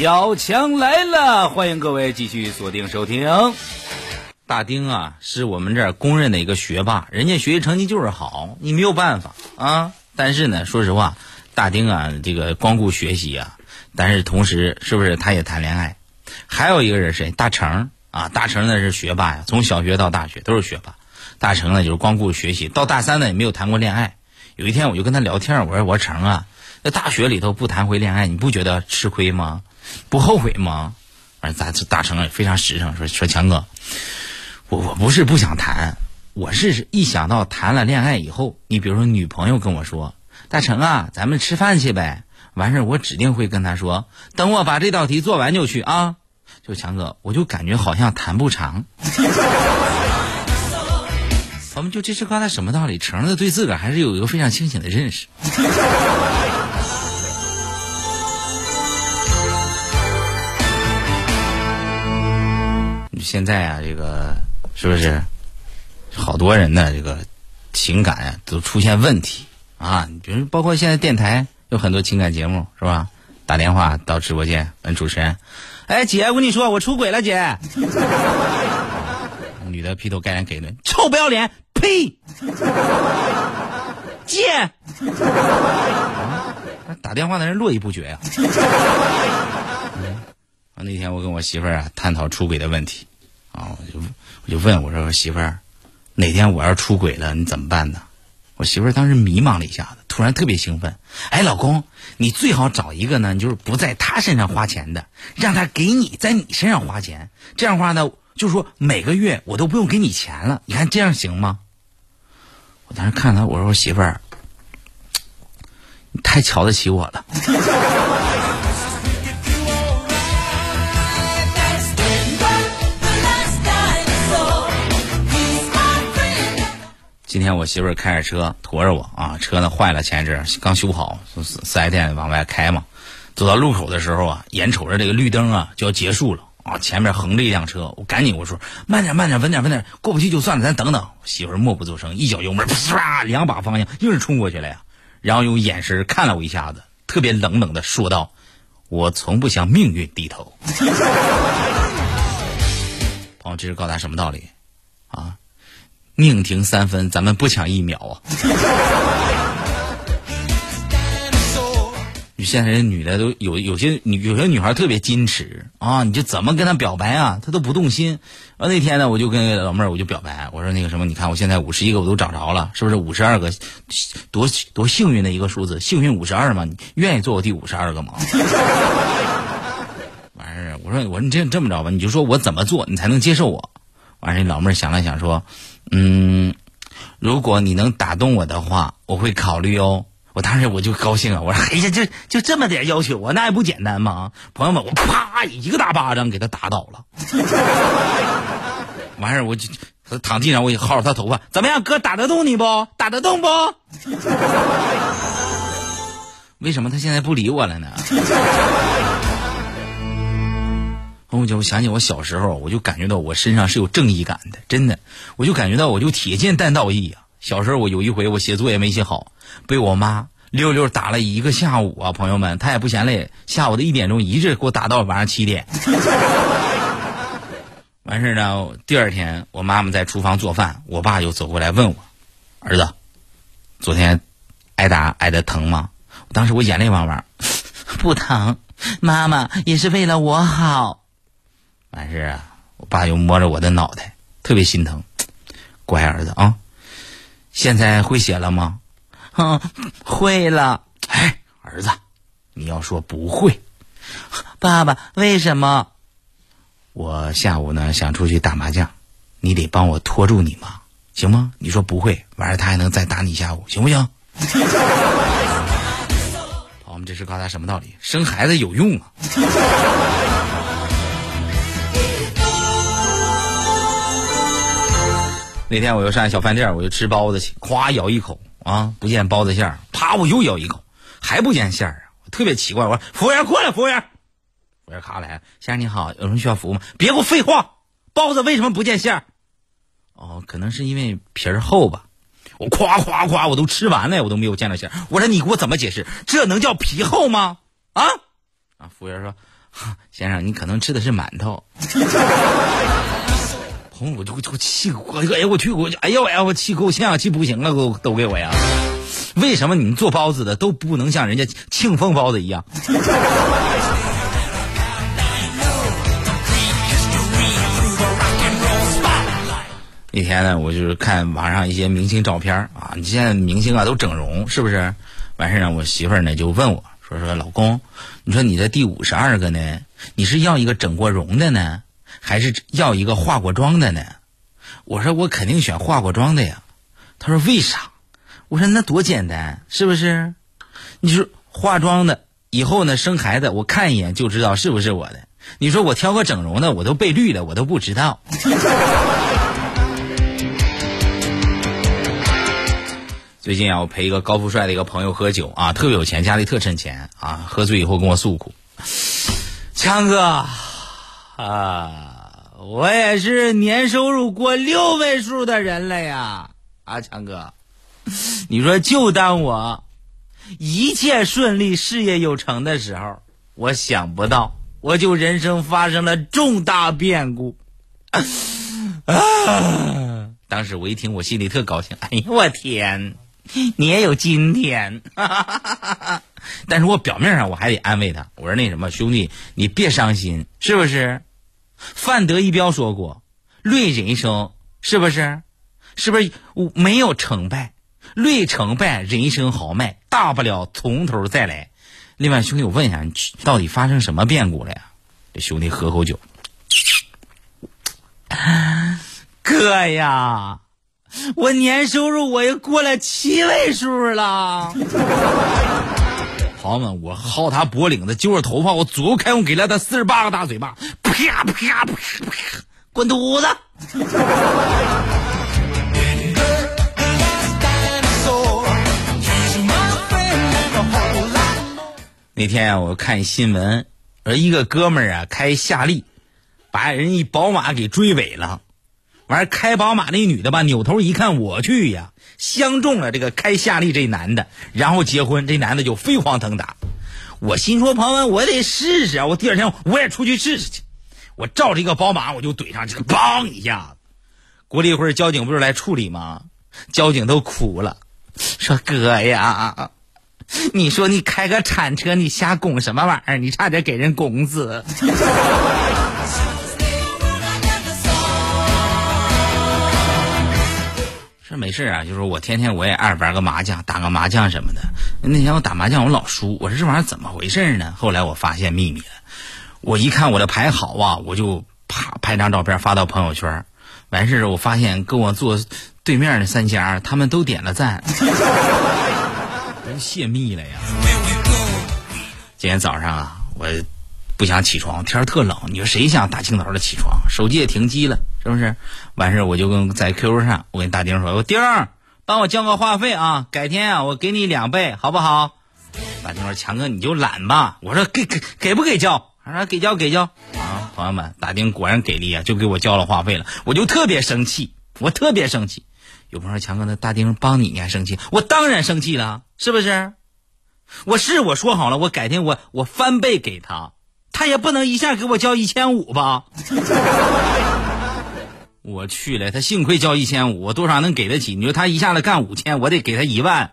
小强来了，欢迎各位继续锁定收听。大丁啊，是我们这儿公认的一个学霸，人家学习成绩就是好，你没有办法啊。但是呢，说实话，大丁啊，这个光顾学习啊，但是同时是不是他也谈恋爱？还有一个人谁？大成啊，大成呢是学霸呀，从小学到大学都是学霸。大成呢就是光顾学习，到大三呢也没有谈过恋爱。有一天我就跟他聊天，我说我说成啊，在大学里头不谈回恋爱，你不觉得吃亏吗？不后悔吗？反正大大成也非常实诚，说说强哥，我我不是不想谈，我是一想到谈了恋爱以后，你比如说女朋友跟我说，大成啊，咱们吃饭去呗，完事儿我指定会跟他说，等我把这道题做完就去啊。就强哥，我就感觉好像谈不长。我们就这是刚才什么道理？成的对自个儿还是有一个非常清醒的认识。现在啊，这个是不是好多人呢？这个情感啊都出现问题啊。比如包括现在电台有很多情感节目，是吧？打电话到直播间问主持人：“哎，姐，我跟你说，我出轨了，姐。”女的劈头盖脸给一顿：“臭不要脸！”呸！姐，打电话的人络绎不绝呀。啊，那天我跟我媳妇儿啊探讨出轨的问题，啊，我就我就问我说：“媳妇儿，哪天我要出轨了，你怎么办呢？”我媳妇儿当时迷茫了一下子，突然特别兴奋：“哎，老公，你最好找一个呢，就是不在他身上花钱的，让他给你在你身上花钱。这样的话呢，就是说每个月我都不用给你钱了。你看这样行吗？”我当时看他，我说：“媳妇儿，你太瞧得起我了。” 今天我媳妇儿开着车驮着我啊，车呢坏了，前一阵刚修好，四四 S 店往外开嘛。走到路口的时候啊，眼瞅着这个绿灯啊就要结束了啊，前面横着一辆车，我赶紧我说慢点慢点稳点稳点，过不去就算了，咱等等。媳妇儿默不作声，一脚油门，唰，两把方向硬是冲过去了呀。然后用眼神看了我一下子，特别冷冷的说道：“我从不向命运低头。” 朋友，这是告诉他什么道理啊？宁停三分，咱们不抢一秒啊！你现在这女的都有有些女有些女孩特别矜持啊，你就怎么跟她表白啊，她都不动心。啊，那天呢，我就跟老妹儿我就表白，我说那个什么，你看我现在五十一个我都找着了，是不是五十二个？多多幸运的一个数字，幸运五十二嘛，你愿意做我第五十二个吗？完事儿，我说我说你这这么着吧，你就说我怎么做你才能接受我？完事儿，老妹儿想了想说。嗯，如果你能打动我的话，我会考虑哦。我当时我就高兴啊，我说哎呀，就就这么点要求啊，那还不简单吗？朋友们，我啪一个大巴掌给他打倒了。完事儿我就他躺地上，我也薅着他头发，怎么样，哥打得动你不？打得动不？为什么他现在不理我了呢？我就想起我小时候，我就感觉到我身上是有正义感的，真的，我就感觉到我就铁剑担道义啊。小时候我有一回我写作业没写好，被我妈溜溜打了一个下午啊，朋友们，她也不嫌累，下午的一点钟一直给我打到晚上七点。完事呢，第二天我妈妈在厨房做饭，我爸就走过来问我：“儿子，昨天挨打挨的疼吗？”当时我眼泪汪汪，不疼，妈妈也是为了我好。完事啊，我爸又摸着我的脑袋，特别心疼。乖儿子啊，现在会写了吗？嗯，会了。哎，儿子，你要说不会，爸爸为什么？我下午呢想出去打麻将，你得帮我拖住你妈，行吗？你说不会，完事他还能再打你一下午，行不行？好，我们这是告诉他什么道理？生孩子有用啊！那天我又上小饭店，我就吃包子去，咵咬一口啊，不见包子馅儿，啪我又咬一口，还不见馅儿啊，特别奇怪，我说服务员过来，服务员，服务员咔来，先生你好，有什么需要服务吗？别给我废话，包子为什么不见馅儿？哦，可能是因为皮儿厚吧。我咵咵咵，我都吃完了，我都没有见到馅儿。我说你给我怎么解释？这能叫皮厚吗？啊？啊，服务员说 先生，你可能吃的是馒头。朋友，我就我气我哎呀我去我就哎呀哎呀我气够呛气不行了都都给我呀！为什么你们做包子的都不能像人家庆丰包子一样？那天呢，我就是看网上一些明星照片啊，你现在明星啊都整容是不是？完事呢，我媳妇呢就问我说说老公，你说你的第五十二个呢，你是要一个整过容的呢，还是要一个化过妆的呢？我说我肯定选化过妆的呀。他说为啥？我说那多简单，是不是？你说化妆的以后呢生孩子，我看一眼就知道是不是我的。你说我挑个整容的，我都被绿了，我都不知道。最近啊，我陪一个高富帅的一个朋友喝酒啊，特别有钱，家里特趁钱啊。喝醉以后跟我诉苦，强哥啊，我也是年收入过六位数的人了呀啊，强哥，你说就当我一切顺利、事业有成的时候，我想不到我就人生发生了重大变故啊！当时我一听，我心里特高兴，哎呀，我天！你也有今天，哈哈哈但是我表面上我还得安慰他，我说那什么兄弟，你别伤心，是不是？范德一彪说过，论人生，是不是？是不是我没有成败？论成败，人生豪迈，大不了从头再来。另外，兄弟，我问一下，你到底发生什么变故了呀？这兄弟喝口酒，哥呀。我年收入我又过了七位数了，朋友们，我薅他脖领子，揪着头发，我左右开弓，给了他四十八个大嘴巴，啪啪啪啪，滚犊子！那天啊，我看新闻，说一个哥们儿啊开夏利，把人一宝马给追尾了。完开宝马那女的吧，扭头一看，我去呀，相中了这个开夏利这男的，然后结婚，这男的就飞黄腾达。我心说，朋友们，我得试试啊！我第二天我也出去试试去。我照着一个宝马，我就怼上去，嘣一下子。过了一会儿，交警不是来处理吗？交警都哭了，说哥呀，你说你开个铲车，你瞎拱什么玩意儿？你差点给人拱死。这没事啊，就是我天天我也爱玩个麻将，打个麻将什么的。那天我打麻将我老输，我说这玩意儿怎么回事呢？后来我发现秘密了，我一看我的牌好啊，我就啪拍张照片发到朋友圈。完事我发现跟我坐对面的三家他们都点了赞，都泄密了呀。今天早上啊，我。不想起床，天儿特冷。你说谁想大清早的起床？手机也停机了，是不是？完事儿我就跟在 QQ 上，我跟大丁说：“我丁儿，帮我交个话费啊，改天啊我给你两倍，好不好？”大丁说：“强哥你就懒吧。”我说：“给给给不给交？”他说：“给交给交。”啊，朋友们，大丁果然给力啊，就给我交了话费了。我就特别生气，我特别生气。有朋友说：“强哥，那大丁帮你你还生气？”我当然生气了，是不是？我是我说好了，我改天我我翻倍给他。他也不能一下给我交一千五吧？我去了，他幸亏交一千五，我多少能给得起？你说他一下子干五千，我得给他一万，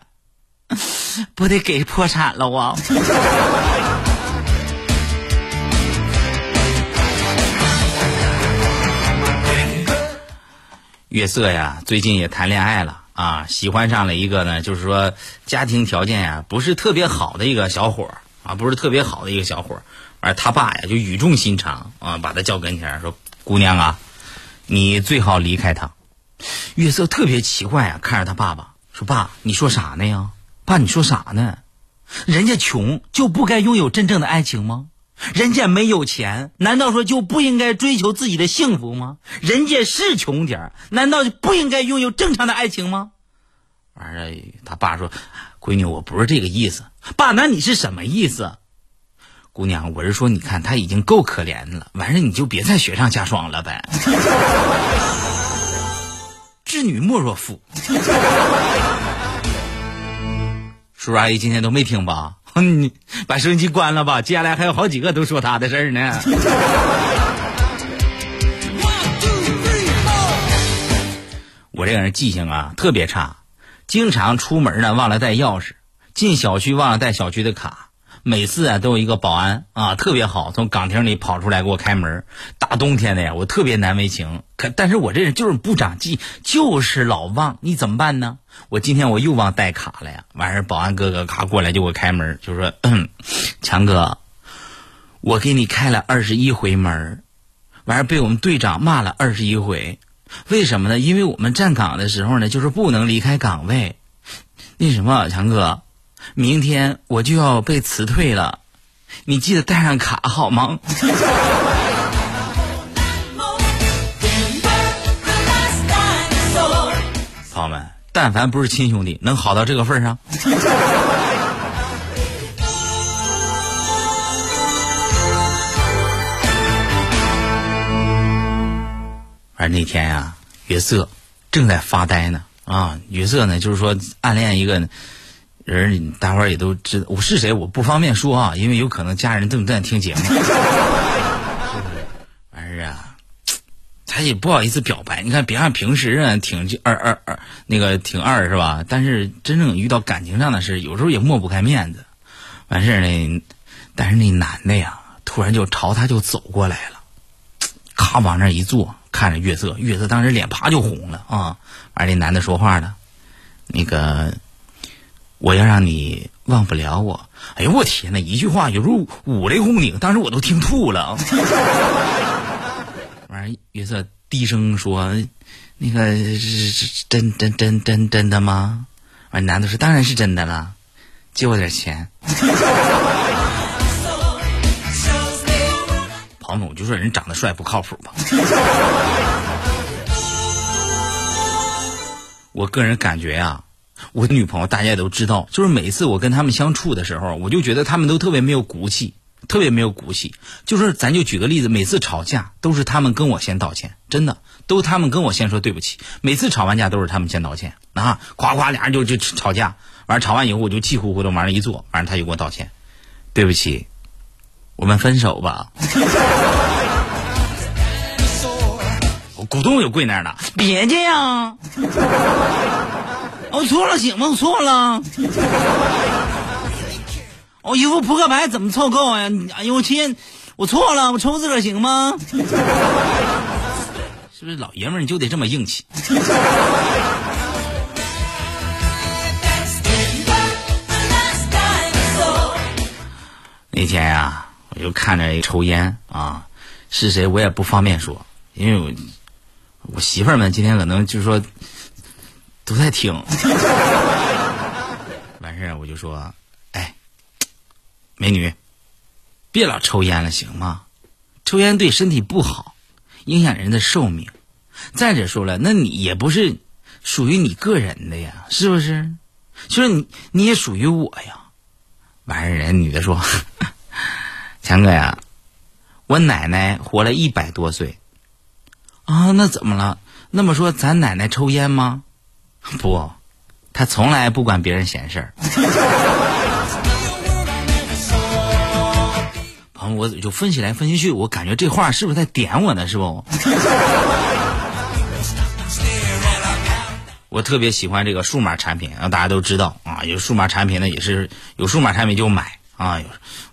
不得给破产了啊！月色呀，最近也谈恋爱了啊，喜欢上了一个呢，就是说家庭条件呀不是特别好的一个小伙啊，不是特别好的一个小伙而他爸呀，就语重心长啊，把他叫跟前说：“姑娘啊，你最好离开他。”月色特别奇怪啊，看着他爸爸说：“爸，你说啥呢呀？爸，你说啥呢？人家穷就不该拥有真正的爱情吗？人家没有钱，难道说就不应该追求自己的幸福吗？人家是穷点，难道就不应该拥有正常的爱情吗？”完了，他爸说：“闺女，我不是这个意思。爸，那你是什么意思？”姑娘，我是说，你看他已经够可怜了，完事你就别再雪上加霜了呗。织女莫若夫。叔叔阿姨今天都没听吧？你把收音机关了吧，接下来还有好几个都说他的事儿呢。我这个人记性啊特别差，经常出门呢忘了带钥匙，进小区忘了带小区的卡，每次啊都有一个保安啊特别好，从岗亭里跑出来给我开门。大冬天的呀，我特别难为情，可但是我这人就是不长记，就是老忘，你怎么办呢？我今天我又忘带卡了呀，完事保安哥哥咔过来就给我开门，就说：“嗯强哥，我给你开了二十一回门，完事被我们队长骂了二十一回。”为什么呢？因为我们站岗的时候呢，就是不能离开岗位。那什么，强哥，明天我就要被辞退了，你记得带上卡好吗？朋友们，但凡不是亲兄弟，能好到这个份上？而那天呀，约瑟正在发呆呢。啊，约瑟呢，就是说暗恋一个人，大伙儿也都知道我是谁，我不方便说啊，因为有可能家人正在听节目。完事啊，他也不好意思表白。你看，别看平时啊挺二二二那个挺二是吧？但是真正遇到感情上的事，有时候也抹不开面子。完事呢，但是那男的呀，突然就朝他就走过来了，咔往那一坐。看着月色，月色当时脸啪就红了啊！完，那男的说话了，那个我要让你忘不了我。哎呦我天呐，一句话有如五雷轰顶，当时我都听吐了。完，约瑟低声说：“那个是真真真真真的吗？”完，男的说：“当然是真的了，借我点钱。”庞总，就说人长得帅不靠谱吧。我个人感觉呀，我女朋友大家也都知道，就是每次我跟他们相处的时候，我就觉得他们都特别没有骨气，特别没有骨气。就是咱就举个例子，每次吵架都是他们跟我先道歉，真的都他们跟我先说对不起。每次吵完架都是他们先道歉啊，夸夸俩人就就吵架，完了吵完以后我就气呼呼的往那一坐，完了他就给我道歉，对不起。我们分手吧！我咕咚就跪那儿了，别介呀！我错了，行吗？我错了。我一副扑克牌怎么凑够呀？哎呦我天！我错了，我抽自个儿行吗？是不是老爷们儿你就得这么硬气？那天呀。我就看着抽烟啊，是谁我也不方便说，因为我我媳妇儿们今天可能就是说都在听。完事儿我就说，哎，美女，别老抽烟了，行吗？抽烟对身体不好，影响人的寿命。再者说了，那你也不是属于你个人的呀，是不是？就是你你也属于我呀。完事儿人女的说。强哥呀，我奶奶活了一百多岁，啊，那怎么了？那么说咱奶奶抽烟吗？不，他从来不管别人闲事儿。朋友，我就分析来分析去，我感觉这话是不是在点我呢？是不？我特别喜欢这个数码产品，啊，大家都知道啊，有数码产品呢，也是有数码产品就买。啊，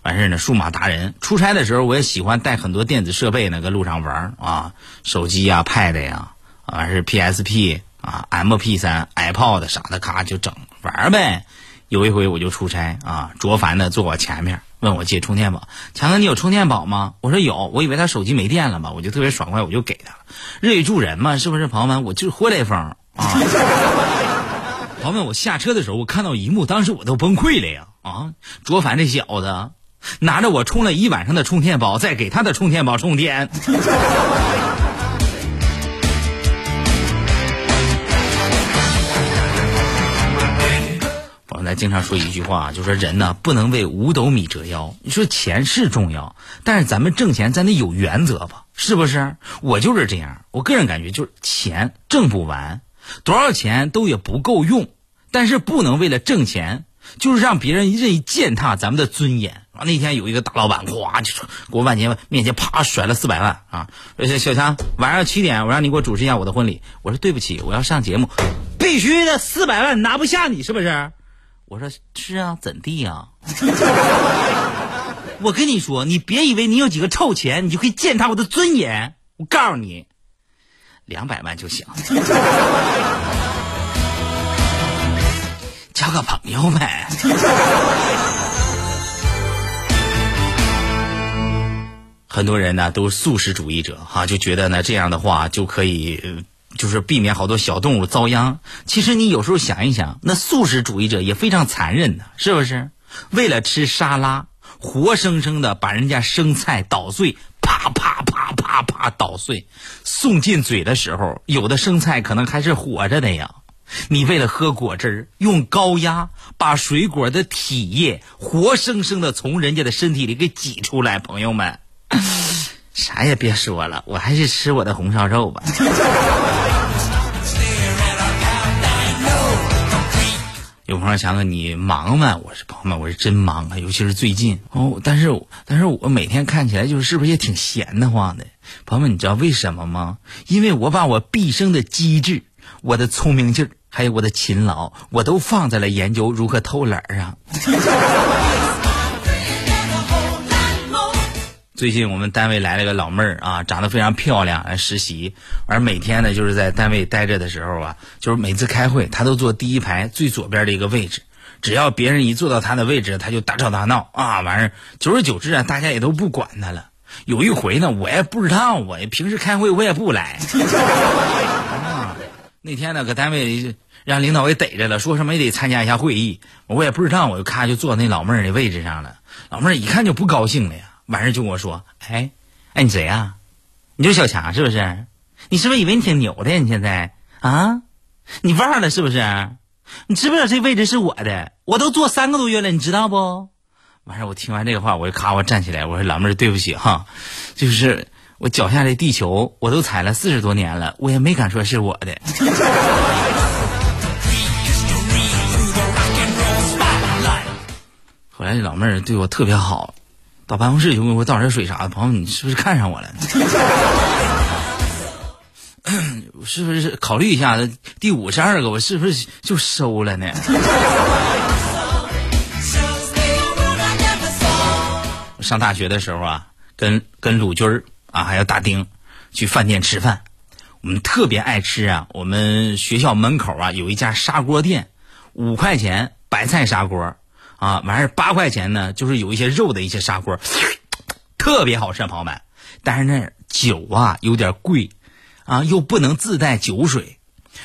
完事儿呢，数码达人。出差的时候，我也喜欢带很多电子设备呢，搁路上玩啊，手机呀、Pad 呀，完事 PSP 啊、MP 三、iPod 啥的，咔就整玩呗。有一回我就出差啊，卓凡呢坐我前面，问我借充电宝。强哥，你有充电宝吗？我说有。我以为他手机没电了嘛，我就特别爽快，我就给他了。乐于助人嘛，是不是朋友们？我就是活雷锋啊。朋友们，我下车的时候，我看到一幕，当时我都崩溃了呀！啊，卓凡这小子拿着我充了一晚上的充电宝，再给他的充电宝充电。经常说一句话，就说人呢不能为五斗米折腰。你说钱是重要，但是咱们挣钱咱得有原则吧？是不是？我就是这样，我个人感觉就是钱挣不完，多少钱都也不够用。但是不能为了挣钱就是让别人任意践踏咱们的尊严啊！那天有一个大老板，咵就给我万杰面前啪甩了四百万啊！小小强，晚上七点我让你给我主持一下我的婚礼。我说对不起，我要上节目，必须的，四百万拿不下你是不是？我说是啊，怎地呀？我跟你说，你别以为你有几个臭钱，你就可以践踏我的尊严。我告诉你，两百万就行。交个朋友呗。很多人呢都是素食主义者哈，就觉得呢这样的话就可以，就是避免好多小动物遭殃。其实你有时候想一想，那素食主义者也非常残忍的，是不是？为了吃沙拉，活生生的把人家生菜捣碎，啪啪啪啪啪捣碎，送进嘴的时候，有的生菜可能还是活着的呀。你为了喝果汁儿，用高压把水果的体液活生生的从人家的身体里给挤出来，朋友们，啥也别说了，我还是吃我的红烧肉吧。有朋友强哥，你忙吗？我是朋友们，我是真忙啊，尤其是最近哦。但是，但是我每天看起来就是是不是也挺闲的慌的？朋友们，你知道为什么吗？因为我把我毕生的机智。我的聪明劲儿，还有我的勤劳，我都放在了研究如何偷懒上。最近我们单位来了个老妹儿啊，长得非常漂亮，来实习。而每天呢，就是在单位待着的时候啊，就是每次开会，她都坐第一排最左边的一个位置。只要别人一坐到她的位置，她就大吵大闹啊。完事儿，久而久之啊，大家也都不管她了。有一回呢，我也不知道，我平时开会我也不来。那天呢，搁单位让领导给逮着了，说什么也得参加一下会议。我也不知道，我就咔就坐那老妹儿的位置上了。老妹儿一看就不高兴了呀，完事就跟我说：“哎，哎，你谁呀？你就小强是不是？你是不是以为你挺牛的？你现在啊，你忘了是不是？你知不知道这位置是我的？我都坐三个多月了，你知道不？”完事我听完这个话，我就咔我站起来，我说：“老妹儿，对不起哈，就是。”我脚下的地球，我都踩了四十多年了，我也没敢说是我的。后来这老妹儿对我特别好，到办公室就给我倒点水啥的。朋友，你是不是看上我了？是不是考虑一下？第五十二个，我是不是就收了呢？上大学的时候啊，跟跟鲁军。啊，还有大丁，去饭店吃饭。我们特别爱吃啊，我们学校门口啊有一家砂锅店，五块钱白菜砂锅，啊，完事八块钱呢，就是有一些肉的一些砂锅，特别好吃，朋友们。但是那酒啊有点贵，啊，又不能自带酒水。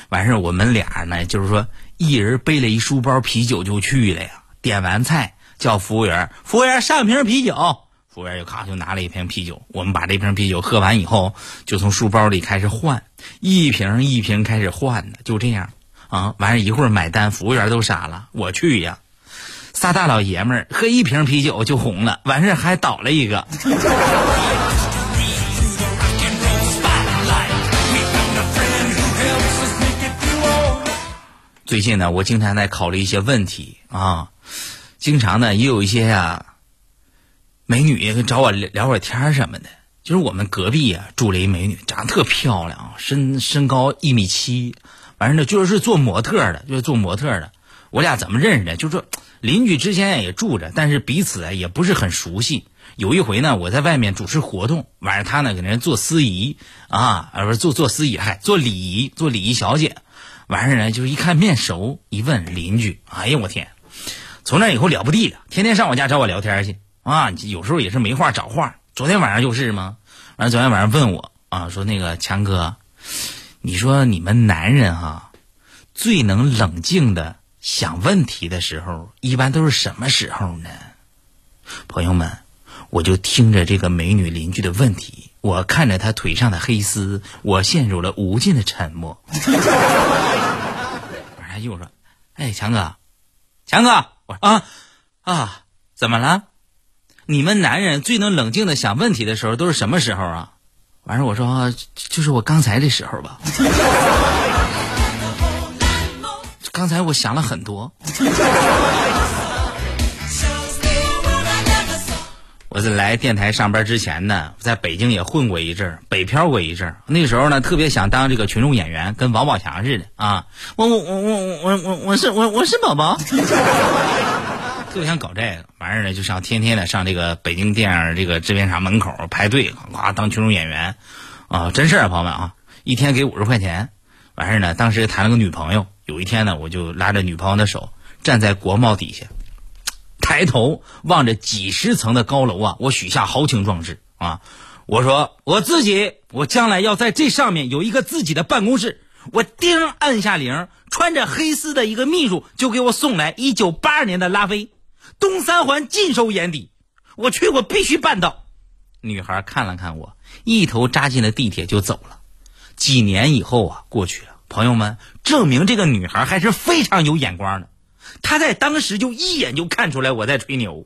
完事我们俩呢，就是说一人背了一书包啤酒就去了呀。点完菜叫服务员，服务员上瓶啤酒。服务员就咔就拿了一瓶啤酒，我们把这瓶啤酒喝完以后，就从书包里开始换，一瓶一瓶开始换的，就这样啊，完事一会儿买单，服务员都傻了，我去呀，仨大老爷们儿喝一瓶啤酒就红了，完事还倒了一个。最近呢，我经常在考虑一些问题啊，经常呢也有一些呀。美女找我聊聊会天什么的，就是我们隔壁啊住了一美女，长得特漂亮，身身高一米七，完事呢就是做模特的，就是做模特的。我俩怎么认识的？就是说邻居之前也住着，但是彼此啊也不是很熟悉。有一回呢，我在外面主持活动，晚上他呢给人做司仪啊，而不是做做司仪，还做礼仪，做礼仪小姐。完事呢，就是一看面熟，一问邻居，哎呀我天，从那以后了不地了，天天上我家找我聊天去。啊，有时候也是没话找话。昨天晚上就是吗？完了，昨天晚上问我啊，说那个强哥，你说你们男人哈，最能冷静的想问题的时候，一般都是什么时候呢？朋友们，我就听着这个美女邻居的问题，我看着她腿上的黑丝，我陷入了无尽的沉默。晚上又说，哎，强哥，强哥，我说啊啊，怎么了？你们男人最能冷静的想问题的时候都是什么时候啊？完事我说就是我刚才的时候吧。刚才我想了很多。我是来电台上班之前呢在北京也混过一阵儿北漂过一阵儿。那时候呢特别想当这个群众演员跟王宝强似的啊。我我我我我我我是我我是宝宝。特别想搞这个。完事儿呢就上天天的上这个北京电影这个制片厂门口排队哇当群众演员。啊真事儿啊朋友们啊一天给五十块钱。完事儿呢当时谈了个女朋友。有一天呢，我就拉着女朋友的手，站在国贸底下。抬头望着几十层的高楼啊，我许下豪情壮志啊！我说我自己，我将来要在这上面有一个自己的办公室。我叮按下铃，穿着黑丝的一个秘书就给我送来一九八二年的拉菲，东三环尽收眼底。我去，我必须办到。女孩看了看我，一头扎进了地铁就走了。几年以后啊，过去了，朋友们证明这个女孩还是非常有眼光的。她在当时就一眼就看出来我在吹牛。